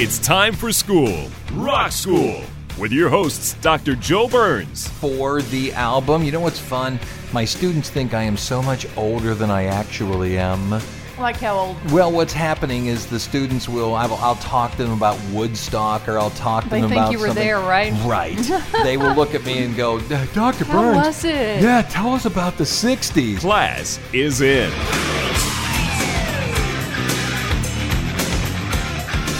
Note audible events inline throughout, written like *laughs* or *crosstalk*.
It's time for school, Rock School, with your hosts, Dr. Joe Burns. for the album. You know what's fun? My students think I am so much older than I actually am. Like how old? Well, what's happening is the students will, I'll, I'll talk to them about Woodstock or I'll talk to They them think about you were something- there, right? Right. *laughs* they will look at me and go, Dr. How Burns. was it? Yeah, tell us about the 60s. Class is in.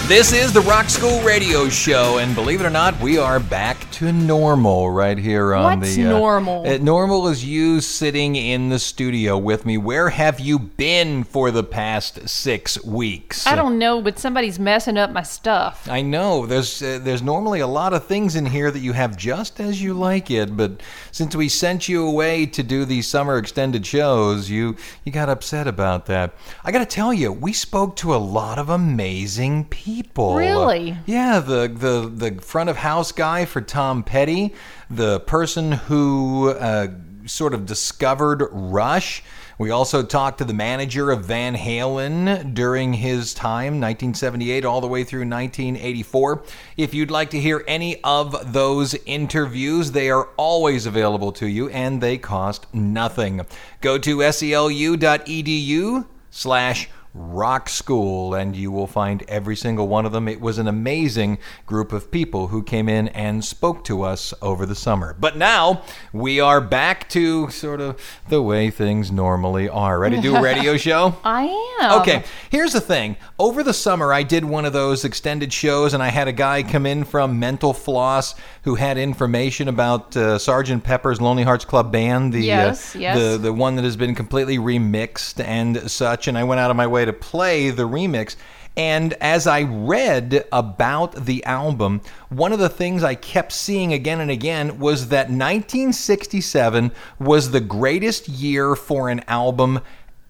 This is the Rock School Radio Show, and believe it or not, we are back to normal right here on What's the. uh, normal? uh, normal is you sitting in the studio with me. Where have you been for the past six weeks? I don't know, but somebody's messing up my stuff. I know there's uh, there's normally a lot of things in here that you have just as you like it, but since we sent you away to do these summer extended shows, you you got upset about that. I got to tell you, we spoke to a lot of amazing people. Really? Yeah, the the the front of house guy for Tom Petty, the person who uh, sort of discovered Rush. We also talked to the manager of Van Halen during his time, 1978, all the way through 1984. If you'd like to hear any of those interviews, they are always available to you and they cost nothing. Go to selu.edu slash rock school and you will find every single one of them it was an amazing group of people who came in and spoke to us over the summer but now we are back to sort of the way things normally are ready to do a *laughs* radio show I am. Okay, here's the thing. Over the summer, I did one of those extended shows, and I had a guy come in from Mental Floss who had information about uh, Sergeant Pepper's Lonely Hearts Club Band, the Yes, uh, yes. the the one that has been completely remixed and such. And I went out of my way to play the remix. And as I read about the album, one of the things I kept seeing again and again was that 1967 was the greatest year for an album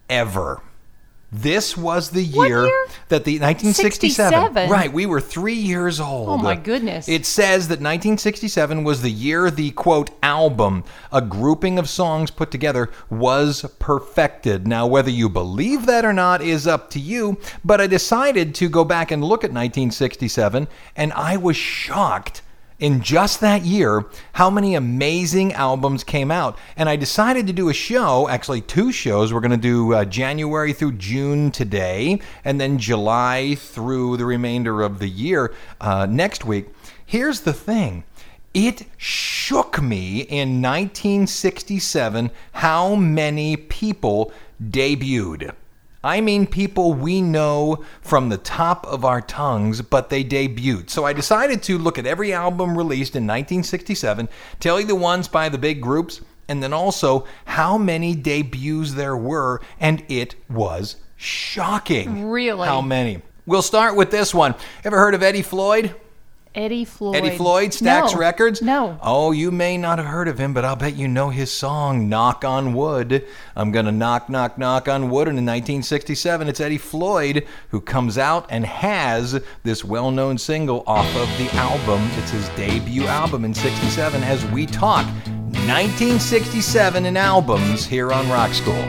ever. This was the year, year? that the 1967. 67? Right, we were three years old. Oh, my goodness. It says that 1967 was the year the quote album, a grouping of songs put together, was perfected. Now, whether you believe that or not is up to you, but I decided to go back and look at 1967, and I was shocked in just that year how many amazing albums came out. And I decided to do a show, actually, two shows. We're going to do uh, January through June today, and then July through the remainder of the year uh, next week. Here's the thing. It shook me in 1967 how many people debuted. I mean people we know from the top of our tongues, but they debuted. So I decided to look at every album released in 1967, tell you the ones by the big groups, and then also how many debuts there were, and it was shocking. Really? How many? We'll start with this one. Ever heard of Eddie Floyd? Eddie Floyd. Eddie Floyd, Stax No. Records? No. Oh, you may not have heard of him, but I'll bet you know his song, Knock on Wood. I'm going to knock, knock, knock on wood. And in 1967, it's Eddie Floyd who comes out and has this well known single off of the album. It's his debut album in 67 as we talk 1967 in albums here on Rock School.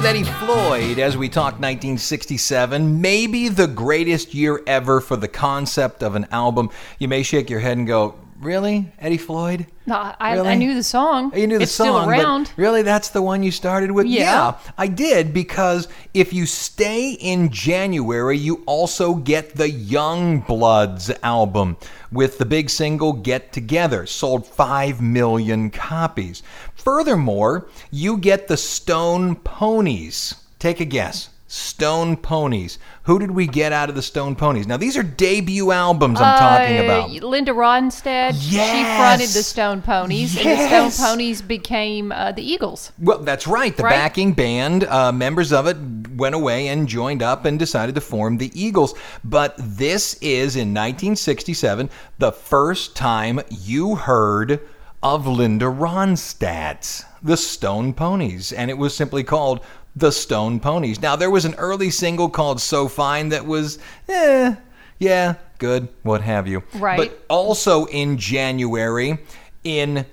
With Eddie Floyd, as we talk 1967, maybe the greatest year ever for the concept of an album. You may shake your head and go, Really? Eddie Floyd? No, I, I knew the song. You knew the it's song, still but around. really, that's the one you started with. Yeah. I did because if you stay in January, you also get the Young Bloods album with the big single "Get Together," sold five million copies. Furthermore, you get the Stone Poneys. Take a guess. Stone Poneys. Who did we get out of the Stone Poneys? Now, these are debut albums I'm talking Uh, about. Linda Ronstadt. Yes. She fronted the Stone Poneys, and the Stone Poneys became uh, the Eagles. Well, that's right. The Right? backing band, uh, members of it went away and joined up and decided to form the Eagles. But this is in 1967 the first time you heard of Linda Ronstadt, the Stone Poneys, and it was simply called the Stone Poneys. Now there was an early single called "So Fine" that was, eh, yeah, good, what have you. Right. But also in January, in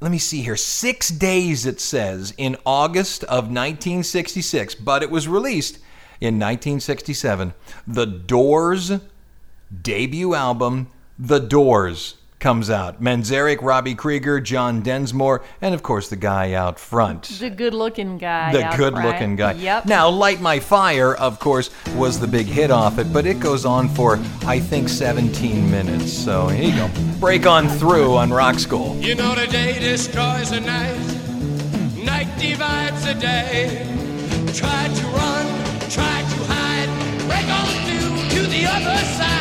let me see here, six days it says in August of 1966, but it was released in 1967. The Doors debut album, The Doors, comes out. Manzarek, Robbie Krieger, John Densmore, and of course the guy out front. The good-looking guy. The out good looking guy. Yep. Now, Light My Fire, of course, was the big hit off it, but it goes on for, I think, 17 minutes. So here you go. Break on through on Rock School. You know the day destroys the night, night divides the day. Try to run, try to hide, break on through to the other side,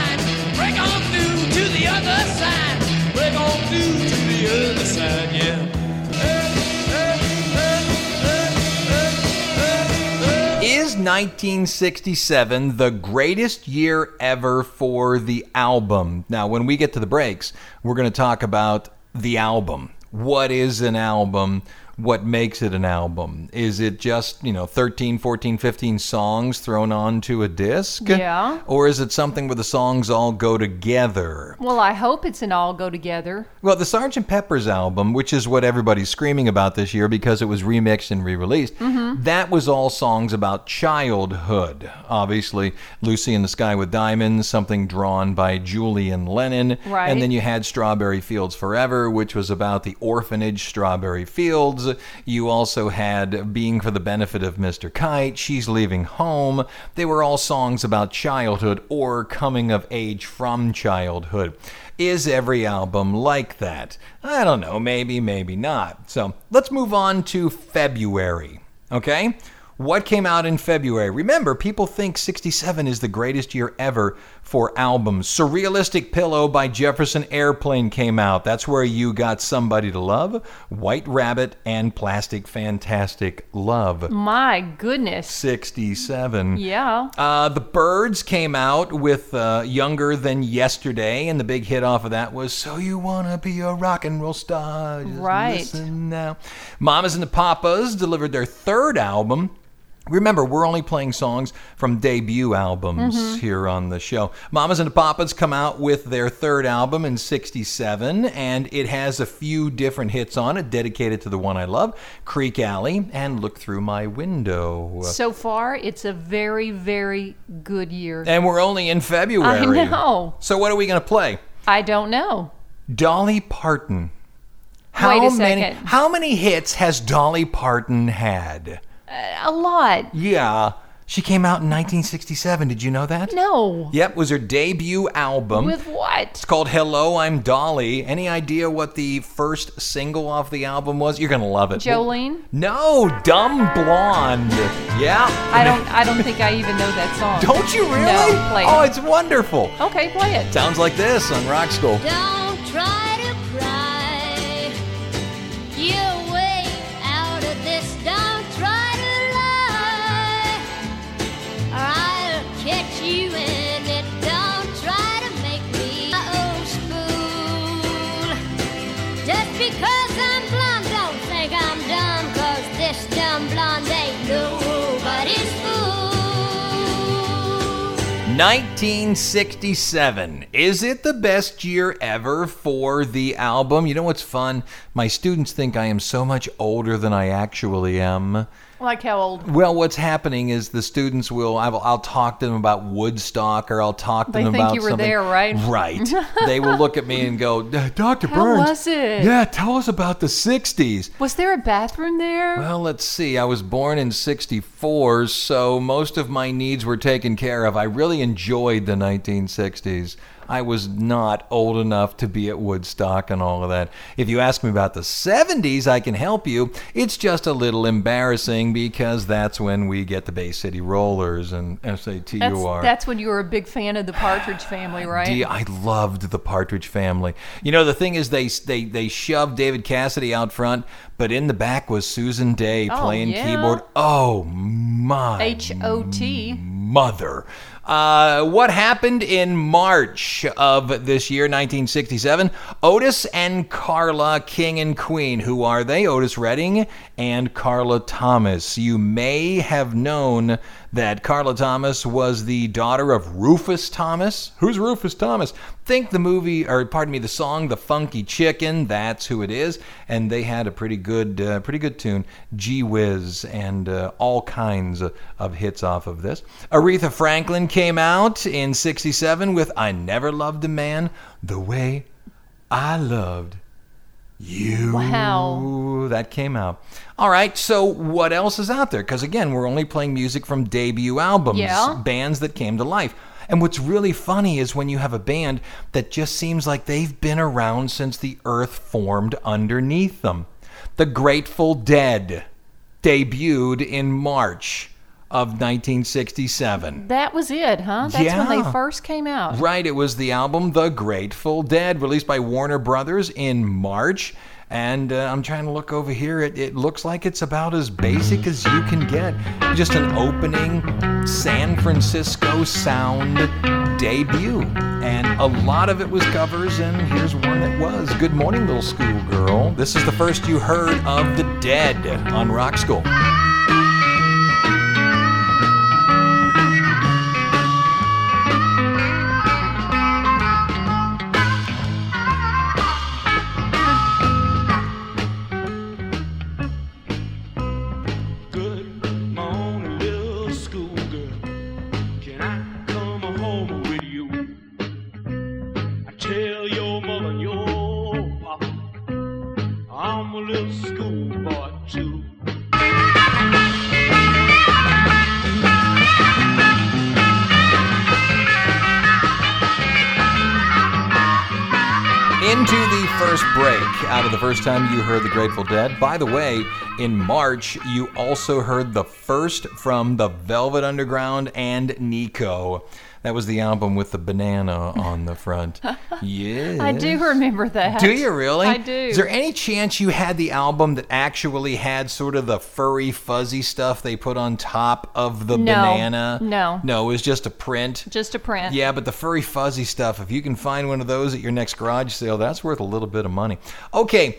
Is 1967 the greatest year ever for the album? Now, when we get to the breaks, we're going to talk about the album. What is an album? What makes it an album? Is it just, you know, 13, 14, 15 songs thrown onto a disc? Yeah. Or is it something where the songs all go together? Well, I hope it's an all go together. Well, the Sgt. Pepper's album, which is what everybody's screaming about this year because it was remixed and re released, Mm-hmm. that was all songs about childhood. Obviously, Lucy in the Sky with Diamonds, something drawn by Julian Lennon. Right. And then you had Strawberry Fields Forever, which was about the orphanage Strawberry Fields. You also had Being for the Benefit of Mr. Kite, She's Leaving Home. They were all songs about childhood or coming of age from childhood. Is every album like that? I don't know, maybe, maybe not. So let's move on to February, okay? What came out in February? Remember, people think 67 is the greatest year ever for albums. Surrealistic Pillow by Jefferson Airplane came out. That's where you got Somebody to Love, White Rabbit, and Plastic Fantastic Love. My goodness. 67. Yeah. Uh, the Byrds came out with uh, Younger Than Yesterday, and the big hit off of that was So You Wanna Be a Rock and Roll Star? Just Right. Listen now. Mamas and the Papas delivered their third album. Remember, we're only playing songs from debut albums Mm-hmm. here on the show. Mamas and Papas come out with their third album in 67, and it has a few different hits on it dedicated to the one I love, Creeque Alley, and Look Through My Window. So far, it's a very, very good year. And we're only in February. I know. So what are we going to play? I don't know. Dolly Parton. How Wait a many second. how many hits has Dolly Parton had? Uh, a lot. Yeah. She came out in 1967. Did you know that? No. Yep, was her debut album. With what? it's called Hello, I'm Dolly. Any idea what the first single off the album was? You're going to love it. Jolene? No, Dumb Blonde. Yeah. I don't. I don't think I even know that song. Don't you really? No. Play oh, it's wonderful. Okay, play it. Sounds like this on Rock School. Don't try 1967. Is it the best year ever for the album? You know what's fun? My students think I am so much older than I actually am. Like how old? Well, what's happening is the students will I'll, I'll talk to them about Woodstock or I'll talk to They them think about you were something. there, right? Right. *laughs* they will look at me and go, "Dr. How Burns, was it?" Yeah, tell us about the '60s." Was there a bathroom there? Well, let's see. I was born in 64, so most of my needs were taken care of. I really enjoyed the 1960s. I was not old enough to be at Woodstock and all of that. If you ask me about the 70s, I can help you. It's just a little embarrassing because that's when we get the Bay City Rollers and that's, SATUR. that's when you were a big fan of the Partridge Family, right? D- I loved the Partridge Family. You know, the thing is, they they they shoved David Cassidy out front, but in the back was Susan Dey Oh, playing yeah. keyboard. Oh my H O T. mother. Uh, what happened in March of this year, 1967? Otis and Carla, King and Queen. Who are they? Otis Redding and Carla Thomas. You may have known that Carla Thomas was the daughter of Rufus Thomas. Who's Rufus Thomas? Think the movie, or pardon me, the song "The Funky Chicken." That's who it is, and they had a pretty good, uh, pretty good tune, "Gee Whiz," and uh, all kinds of, of hits off of this. Aretha Franklin came out in '67 with "I Never Loved a Man the Way I Loved." You. Wow. That came out. All right, so what else is out there? Because again, we're only playing music from debut albums, Yeah. bands that came to life. And what's really funny is when you have a band that just seems like they've been around since the earth formed underneath them. The Grateful Dead debuted in March of 1967. That was it, huh? That's when they first came out. Right, it was the album The Grateful Dead, released by Warner Brothers in March. And uh, I'm trying to look over here. It, it looks like it's about as basic as you can get. Just an opening San Francisco sound debut. And a lot of it was covers, and here's one that was Good Morning, Little Schoolgirl. This is the first you heard of The Dead on Rock School. First time you heard the Grateful Dead. By the way, in March, you also heard the first from the Velvet Underground and Nico. That was the album with the banana on the front. *laughs* Yeah. I do remember that. Do you really? I do. Is there any chance you had the album that actually had sort of the furry, fuzzy stuff they put on top of the No. banana? No. No, it was just a print. Just a print. Yeah, but the furry fuzzy stuff, if you can find one of those at your next garage sale, that's worth a little bit of money. Okay,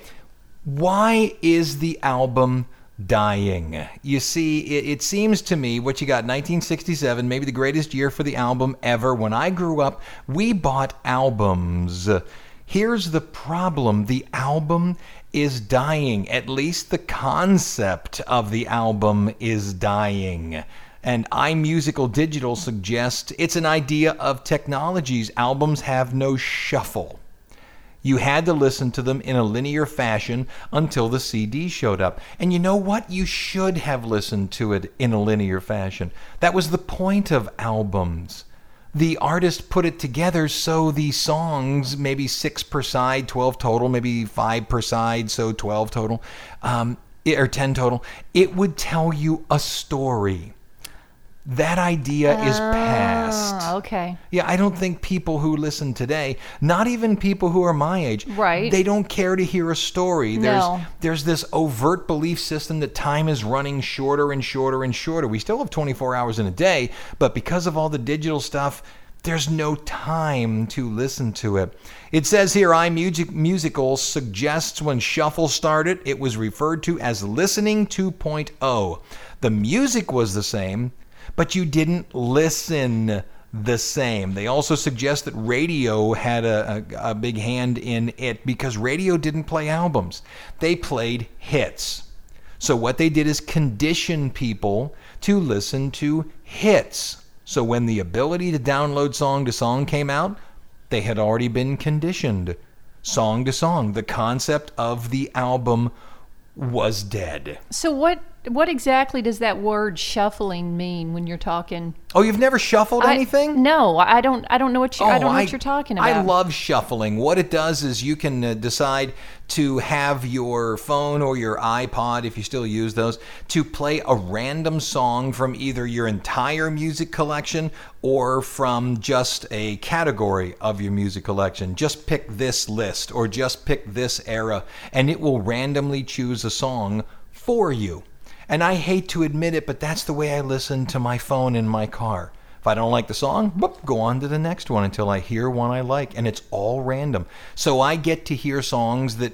why is the album dying? You see, it, it seems to me what you got 1967, maybe the greatest year for the album ever. When I grew up, we bought albums. Here's the problem the album is dying. At least the concept of the album is dying. And iMusician Digital suggests it's an idea of technologies. Albums have no shuffle. You had to listen to them in a linear fashion until the CD showed up. And you know what? You should have listened to it in a linear fashion. That was the point of albums. The artist put it together so the songs, maybe six per side, 12 total, maybe five per side, so 12 total, um, or 10 total, it would tell you a story. That idea is past. Ah, okay. Yeah, I don't think people who listen today, not even people who are my age, Right. They don't care to hear a story. There's No. there's this overt belief system that time is running shorter and shorter and shorter. We still have 24 hours in a day, but because of all the digital stuff, there's no time to listen to it. It says here iMusic Musical suggests when Shuffle started, it was referred to as listening 2.0. The music was the same, but you didn't listen the same. They also suggest that radio had a, a, a big hand in it because radio didn't play albums, they played hits. So what they did is condition people to listen to hits. So when the ability to download song to song came out, they had already been conditioned song to song. The concept of the album was dead. So what what exactly does that word shuffling mean when you're talking? Oh, you've never shuffled I- anything? no, I don't. I don't know what you. I Oh, don't know what you're talking about. I love shuffling. What it does is you can uh, decide to have your phone or your iPod, if you still use those, to play a random song from either your entire music collection or from just a category of your music collection. Just pick this list or just pick this era, and it will randomly choose a song for you. And I hate to admit it, but that's the way I listen to my phone in my car. If I don't like the song, whoop, go on to the next one until I hear one I like. And it's all random. So I get to hear songs that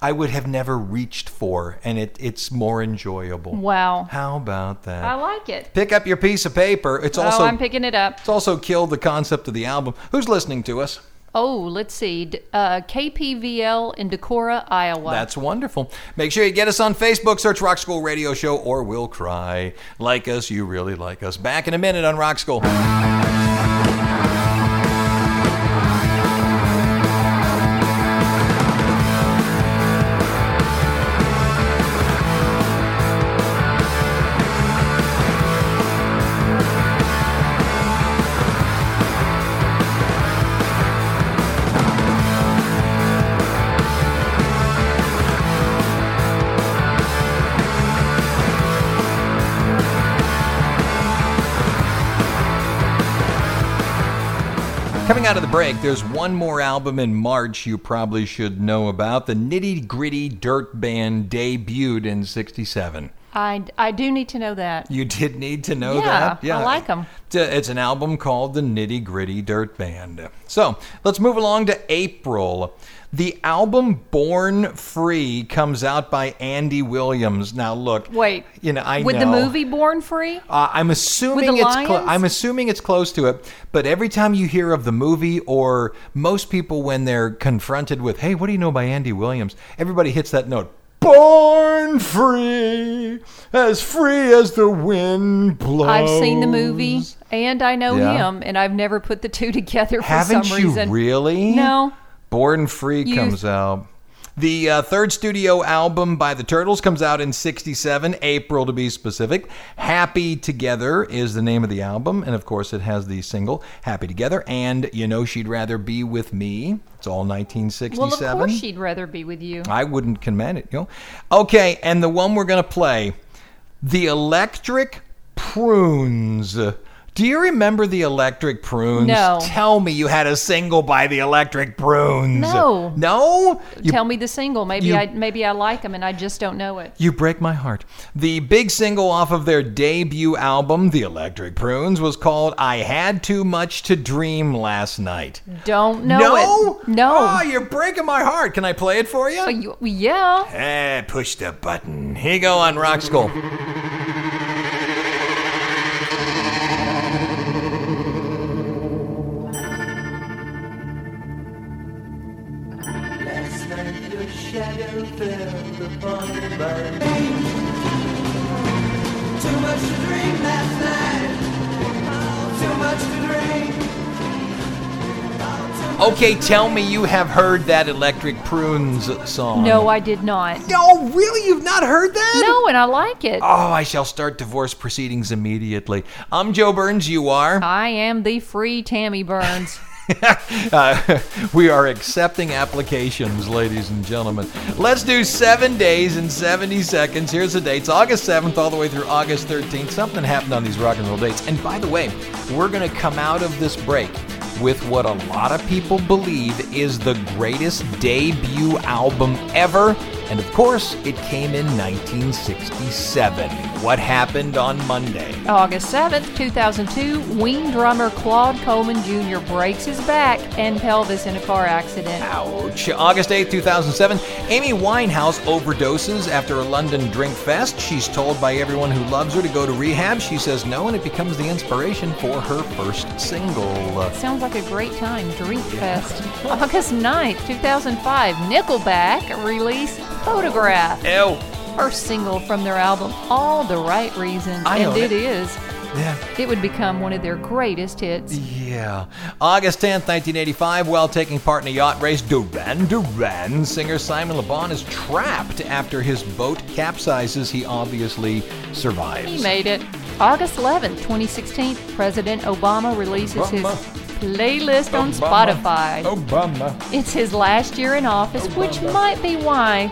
I would have never reached for, and it, it's more enjoyable. Wow. How about that? I like it. Pick up your piece of paper. It's oh, also oh, I'm picking it up. it's also killed the concept of the album. Who's listening to us? Oh, let's see. Uh, KPVL in Decorah, Iowa. That's wonderful. Make sure you get us on Facebook, search Rock School Radio Show, or we'll cry. Like us, you really like us. Back in a minute on Rock School. Coming out of the break, there's one more album in March you probably should know about. The Nitty Gritty Dirt Band debuted in 67. I, I do need to know that. You did need to know Yeah, that? Yeah, I like them. it's an album called The Nitty Gritty Dirt Band. So let's move along to April. The album Born Free comes out by Andy Williams. Now, look. Wait. You know, I With the movie Born Free? Uh, I'm assuming it's clo- I'm assuming it's close to it, but every time you hear of the movie, or most people when they're confronted with, "Hey, what do you know by Andy Williams?" Everybody hits that note. Born free, as free as the wind blows. I've seen the movie and I know Yeah. him, and I've never put the two *laughs* together for Haven't some you reason. really? No. Born Free You- comes out. The uh, third studio album by the Turtles comes out in 67, April to be specific. Happy Together is the name of the album. And of course, it has the single Happy Together and You Know She'd Rather Be With Me. It's all 1967. Well, of course she'd rather be with you. I wouldn't command it, you know. Okay, and the one we're going to play The Electric Prunes. Do you remember the Electric Prunes? No. Tell me you had a single by the Electric Prunes. No. No? You, Tell me the single. Maybe you- I maybe I like them and I just don't know it. you break my heart. The big single off of their debut album, The Electric Prunes, was called I Had Too Much to Dream Last Night. Don't know no? it. No. Oh, you're breaking my heart. Can I play it for you? Oh, you- yeah. Eh, push the button. Here you go on Rock School. Okay, tell me you have heard that Electric Prunes song. No, I did not. No, really? You've not heard that? No, and I like it. Oh, I shall start divorce proceedings immediately. I'm Joe Burns. You are. I am the free Tammy Burns. *laughs* Uh, we are accepting applications, ladies and gentlemen. Let's do seven days and 70 seconds. Here's the dates August 7th all the way through August 13th. Something happened on these rock and roll dates. And by the way, we're going to come out of this break with what a lot of people believe is the greatest debut album ever. And of course, it came in 1967. What happened on Monday? August 7th, 2002, Ween drummer Claude Coleman Jr. breaks his back and pelvis in a car accident. Ouch. August 8th, 2007, Amy Winehouse overdoses after a London drink fest. She's told by everyone who loves her to go to rehab. She says no, and it becomes the inspiration for her first single. Sounds like a great time. Drink Fest. August 9th, 2005, Nickelback release Photograph. Ew. first single from their album All the Right Reasons, I and it it. is. Yeah. It would become one of their greatest hits. Yeah. August 10th, 1985, while taking part in a yacht race, Duran Duran singer Simon Le Bon is trapped after his boat capsizes. He obviously survives. He made it. August 11th, 2016, President Obama releases his Obama. playlist on Spotify. Obama. It's his last year in office, which might be why,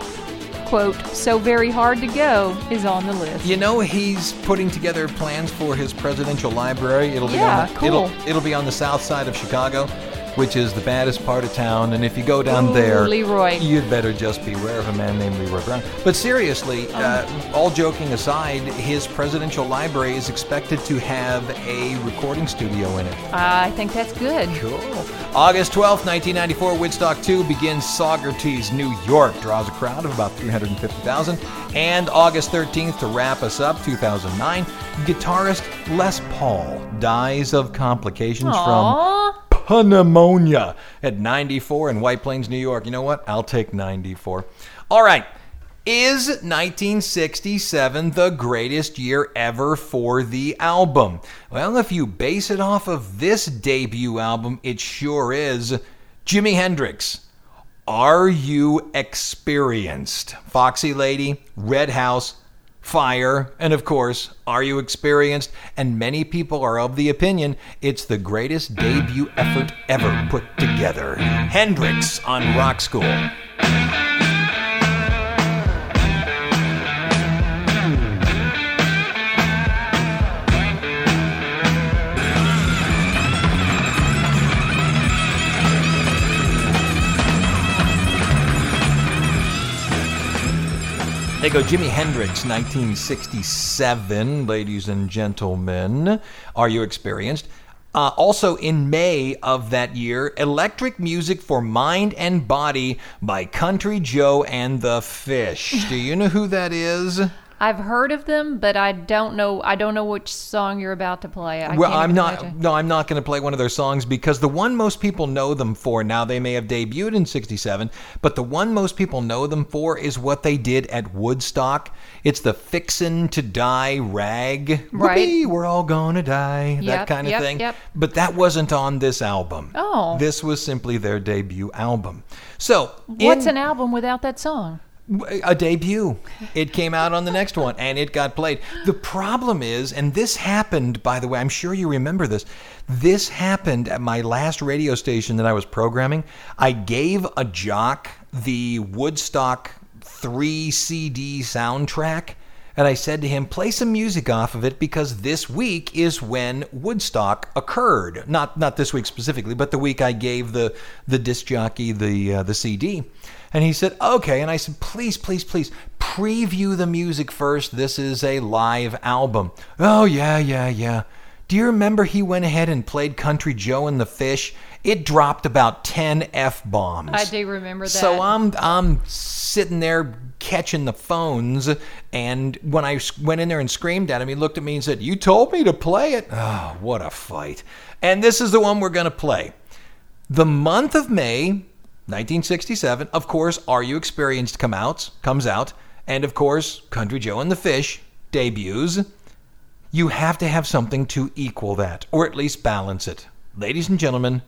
quote, so very hard to go is on the list. You know he's putting together plans for his presidential library. It'll be Yeah, on the, cool. it'll it'll be on the south side of Chicago, which is the baddest part of town. And if you go down Ooh, there, Leroy. you'd better just beware of a man named Leroy Brown. But seriously, Um. uh, all joking aside, his presidential library is expected to have a recording studio in it. I think that's good. Cool. August 12th, 1994, Woodstock 2 begins Saugerties, New York. Draws a crowd of about 350,000. And August 13th, to wrap us up, 2009, guitarist Les Paul dies of complications Aww. from pneumonia at 94 in White Plains, New York. You know what? I'll take 94. All right. Is 1967 the greatest year ever for the album? Well, if you base it off of this debut album, it sure is. Jimi Hendrix, Are You Experienced? Foxy Lady, Red House, Fire, and of course, Are You Experienced? And many people are of the opinion it's the greatest debut effort ever put together. Hendrix on Rock School. They go Jimi Hendrix, 1967, ladies and gentlemen. Are you experienced? Uh, also in May of that year, Electric Music for Mind and Body by Country Joe and the Fish. Do you know who that is? I've heard of them, but I don't know. I don't know which song you're about to play. I well, I'm not. imagine. No, I'm not going to play one of their songs because the one most people know them for now they may have debuted in '67, but the one most people know them for is what they did at Woodstock. It's the "Fixin' to Die" rag. Right. We're all gonna die. that kind of yep, thing. yep. But that wasn't on this album. Oh. This was simply their debut album. So, What's in- an album without that song? A debut. It came out on the next one and it got played. The problem is, and this happened, by the way, I'm sure you remember this. This happened at my last radio station that I was programming. I gave a jock the Woodstock 3 CD soundtrack. And I said to him, play some music off of it because this week is when Woodstock occurred. Not not this week specifically, but the week I gave the the disc jockey the uh, the CD. And he said, okay. And I said, please, please, please, preview the music first. This is a live album. Oh, yeah, yeah, yeah. Do you remember he went ahead and played Country Joe and the Fish? It dropped about 10 F bombs. I do remember that. So I'm I'm sitting there catching the phones, and when I went in there and screamed at him, he looked at me and said, "You told me to play it." Oh, what a fight! And this is the one we're going to play. The month of May, 1967. Of course, Are You Experienced come out, comes out, and of course, Country Joe and the Fish debuts. You have to have something to equal that, or at least balance it. Ladies and gentlemen,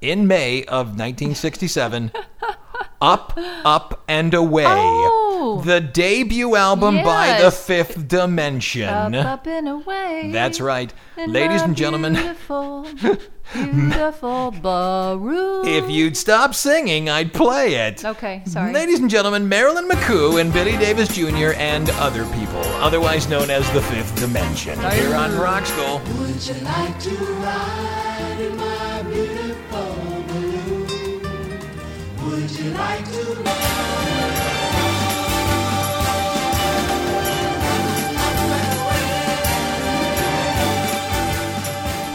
in May of 1967, *laughs* Up, Up, and Away, Oh. the debut album by the Fifth Dimension. Up, up and away. That's right. in Ladies and gentlemen, *laughs* Beautiful, beautiful if you'd stop singing, I'd play it. Okay, sorry. Ladies and gentlemen, Marilyn McCoo and Billy Davis Jr. and other people, otherwise known as the Fifth Dimension, here on Rock School. Would you like to ride in my beautiful balloon? Would you like to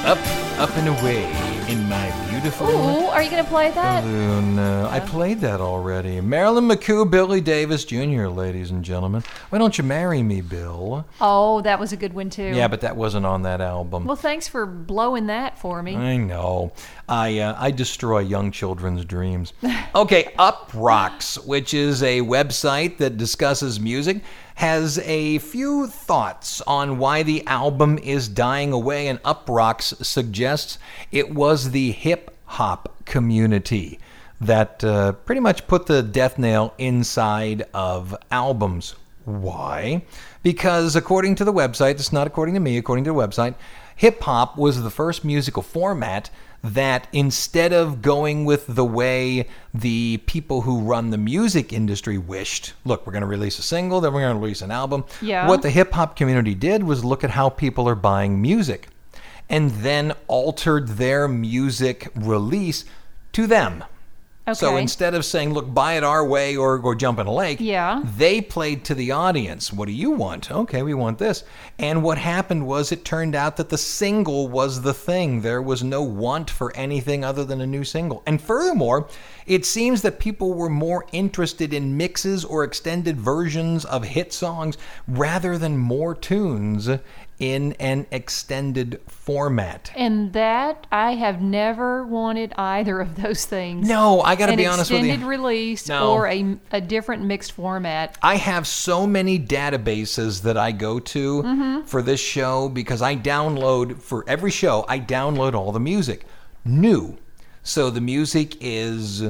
Up, up and away in my beautiful Ooh, are you going to play that? balloon. Uh, I played that already. Marilyn McCoo, Billy Davis Jr., ladies and gentlemen. Why don't you marry me, Bill? Oh, that was a good one too. Yeah, but that wasn't on that album. Well, thanks for blowing that for me. I know. I uh, I destroy young children's dreams. *laughs* Okay, Uproxx, which is a website that discusses music, has a few thoughts on why the album is dying away, and Uproxx suggests it was the hip hop community that uh, pretty much put the death nail inside of albums. Why? Because according to the website, it's not according to me, according to the website, hip hop was the first musical format that instead of going with the way the people who run the music industry wished, look, we're going to release a single, then we're going to release an album. Yeah. What the hip hop community did was look at how people are buying music and then altered their music release to them. So instead of saying, look, buy it our way or go jump in a lake, Yeah. they played to the audience. What do you want? Okay, we want this. And what happened was it turned out that the single was the thing. There was no want for anything other than a new single. And furthermore, it seems that people were more interested in mixes or extended versions of hit songs rather than more tunes in an extended format. And that I have never wanted either of those things. No, I got to be honest with you. extended release No. or a, a different mixed format. I have so many databases that I go to Mm-hmm. for this show because I download for every show. I download all the music new, so the music is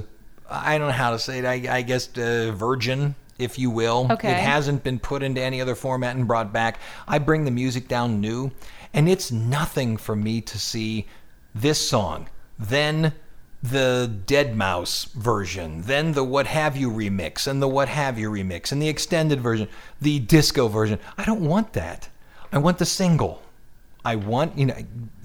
I don't know how to say it. I, I guess uh, virgin, if you will. Okay. It hasn't been put into any other format and brought back. I bring the music down new, and it's nothing for me to see this song, then the deadmau5 version, then the What Have You remix, and the What Have You remix, and the extended version, the disco version. I don't want that. I want the single. I want, you know,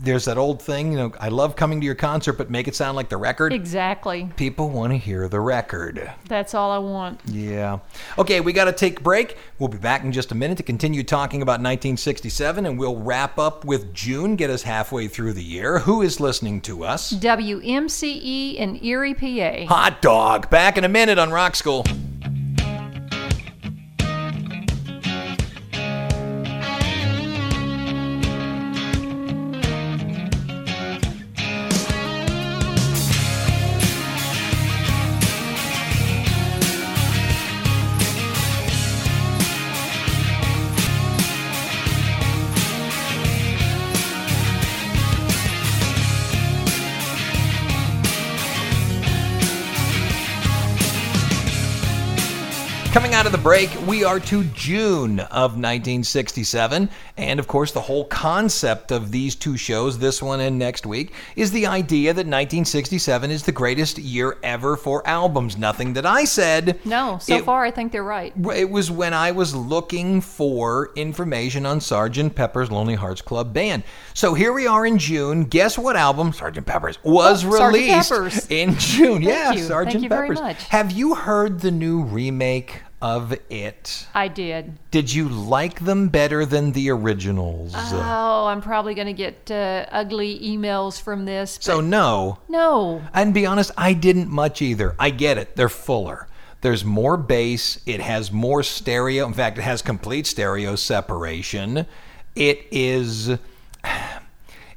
there's that old thing, you know, I love coming to your concert, but make it sound like the record. Exactly. People want to hear the record. That's all I want. Yeah. Okay, we got to take a break. We'll be back in just a minute to continue talking about 1967, and we'll wrap up with June, get us halfway through the year. Who is listening to us? WMCE in Erie, PA. Hot dog. Back in a minute on Rock School. Break, we are to June of 1967. And of course, the whole concept of these two shows, this one and next week, is the idea that 1967 is the greatest year ever for albums. Nothing that I said. No, so It- far I think they're right. It was when I was looking for information on Sgt. Pepper's Lonely Hearts Club Band. So here we are in June. Guess what album, Sgt. Pepper's, was Oh, Sgt. released Pepper's. in June? yeah, you. Sgt. Thank you very Pepper's. much. Have you heard the new remake of it? I did. Did you like them better than the originals? Oh, I'm probably going to get uh, ugly emails from this. so no. no. And be honest, I didn't much either. I get it. They're fuller. There's more bass. It has more stereo. In fact, it has complete stereo separation. It is *sighs*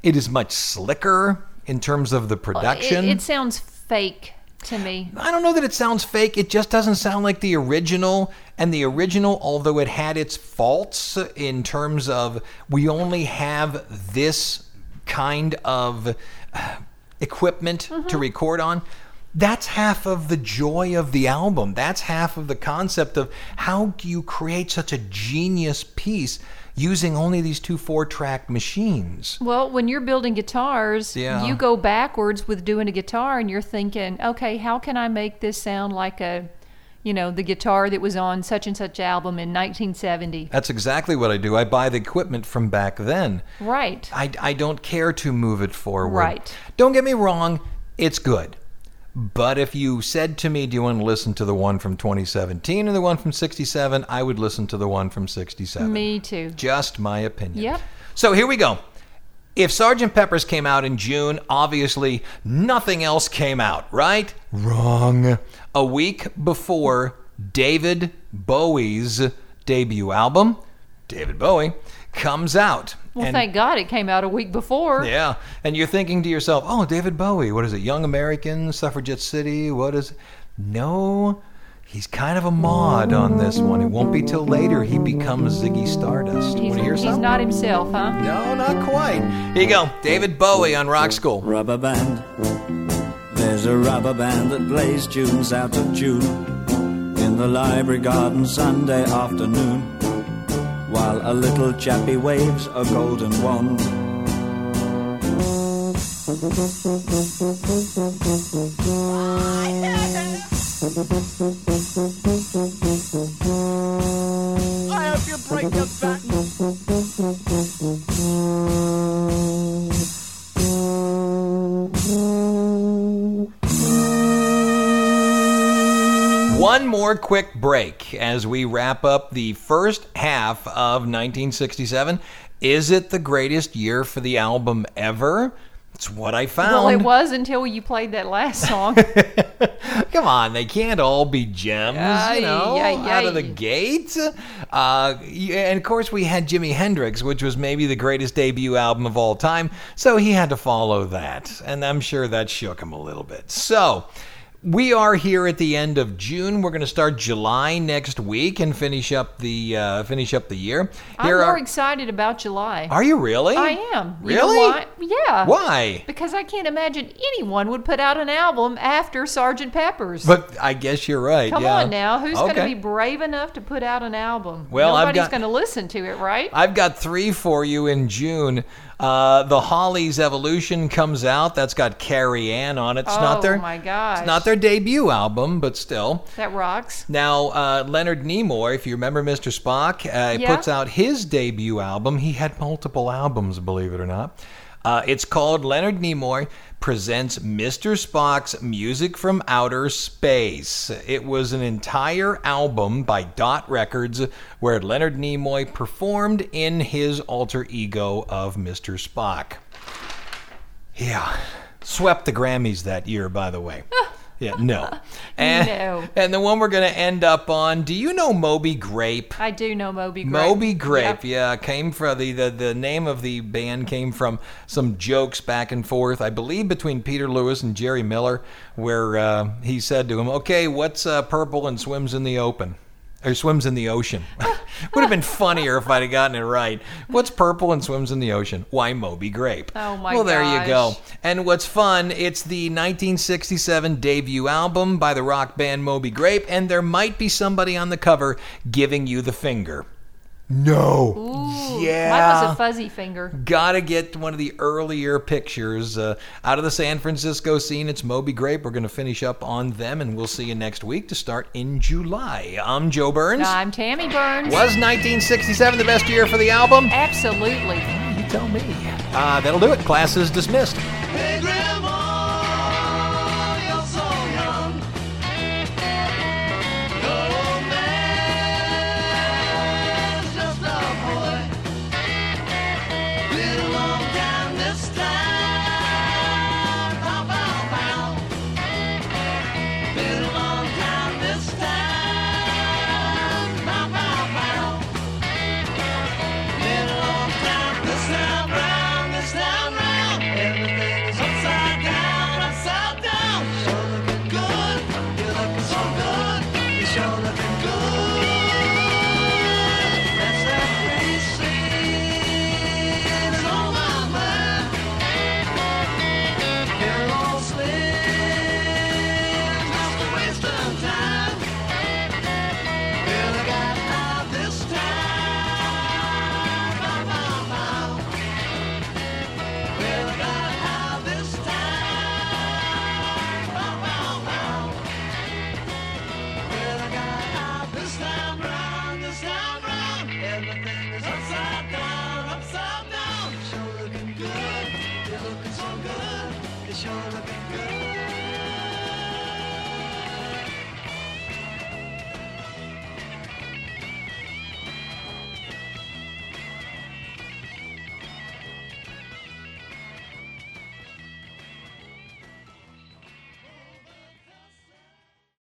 it is much slicker in terms of the production. It, it sounds fake to me. I don't know that it sounds fake. It just doesn't sound like the original. And the original, although it had its faults in terms of we only have this kind of uh, equipment to record on, that's half of the joy of the album. That's half of the concept of how do you create such a genius piece using only these two four track machines. Well, when you're building guitars, Yeah. you go backwards with doing a guitar and you're thinking, okay, how can I make this sound like a, you know, the guitar that was on such and such album in 1970? That's exactly what I do. I buy the equipment from back then. Right. I, I don't care to move it forward. Right. Don't get me wrong, it's good. But if you said to me, do you want to listen to the one from 2017 or the one from 67, I would listen to the one from 67. Me too. Just my opinion. Yep. So here we go. If Sgt. Pepper's came out in June, obviously nothing else came out, right? Wrong. A week before David Bowie's debut album, David Bowie, comes out. Well, And- thank God it came out a week before. yeah, and you're thinking to yourself, "Oh, David Bowie, what is it? Young American, Suffragette City, what is?" No, He's kind of a mod on this one. It won't be till later he becomes Ziggy Stardust. He's, Want to hear he's something? not himself, huh? No, not quite. Here you go. David Bowie on Rock School. Rubber band. There's a rubber band that plays tunes out of tune in the library garden Sunday afternoon while a little chappie waves a golden wand. As we wrap up the first half of 1967. Is it the greatest year for the album ever? It's what I found. Well, it was until you played that last song. *laughs* Come on, they can't all be gems, Ay, you know, ay, out of the gate. Uh, and of course, we had Jimi Hendrix, which was maybe the greatest debut album of all time, so he had to follow that, and I'm sure that shook him a little bit. So. We are here at the end of June. We're going to start July next week and finish up the uh, finish up the year. I'm more are, excited about July. are you really? I am. You Really? know why? Yeah. Why? Because I can't imagine anyone would put out an album after Sergeant Pepper's. But I guess you're right. Come yeah. on now, who's going to be brave enough to put out an album? Well, nobody's got- going to listen to it, right? I've got three for you in June. Uh, the Hollies Evolution comes out. That's got Carrie Anne on it. It's not Oh, their my gosh. It's not their debut album, but still. that rocks. Now, uh, Leonard Nimoy, if you remember Mr. Spock, uh, Yeah. puts out his debut album. He had multiple albums, believe it or not. Uh, it's called Leonard Nimoy Presents Mr. Spock's Music from Outer Space. It was an entire album by Dot Records where Leonard Nimoy performed in his alter ego of Mr. Spock. Yeah. Swept the Grammys that year, by the way. Yeah, no. *laughs* And, No. and the one we're going to end up on, do you know Moby Grape? I do know Moby Grape. Moby Grape, Yep. yeah, came from the, the the name of the band came from some jokes back and forth, I believe, between Peter Lewis and Jerry Miller, where uh, he said to him, "Okay, what's uh, purple and swims in the open?" Or swims in the ocean. *laughs* Would have been funnier if I'd have gotten it right. What's purple and swims in the ocean? Why Moby Grape? Oh, my Well, there you go. And what's fun, it's the 1967 debut album by the rock band Moby Grape, and there might be somebody on the cover giving you the finger. No. Ooh, Yeah. Mine was a fuzzy finger. Gotta get one of the earlier pictures uh, out of the San Francisco scene. It's Moby Grape. We're going to finish up on them, and we'll see you next week to start in July. I'm Joe Burns. I'm Tammy Burns. Was 1967 the best year for the album? Absolutely. You tell me. Uh, that'll do it. Class is dismissed. Hey,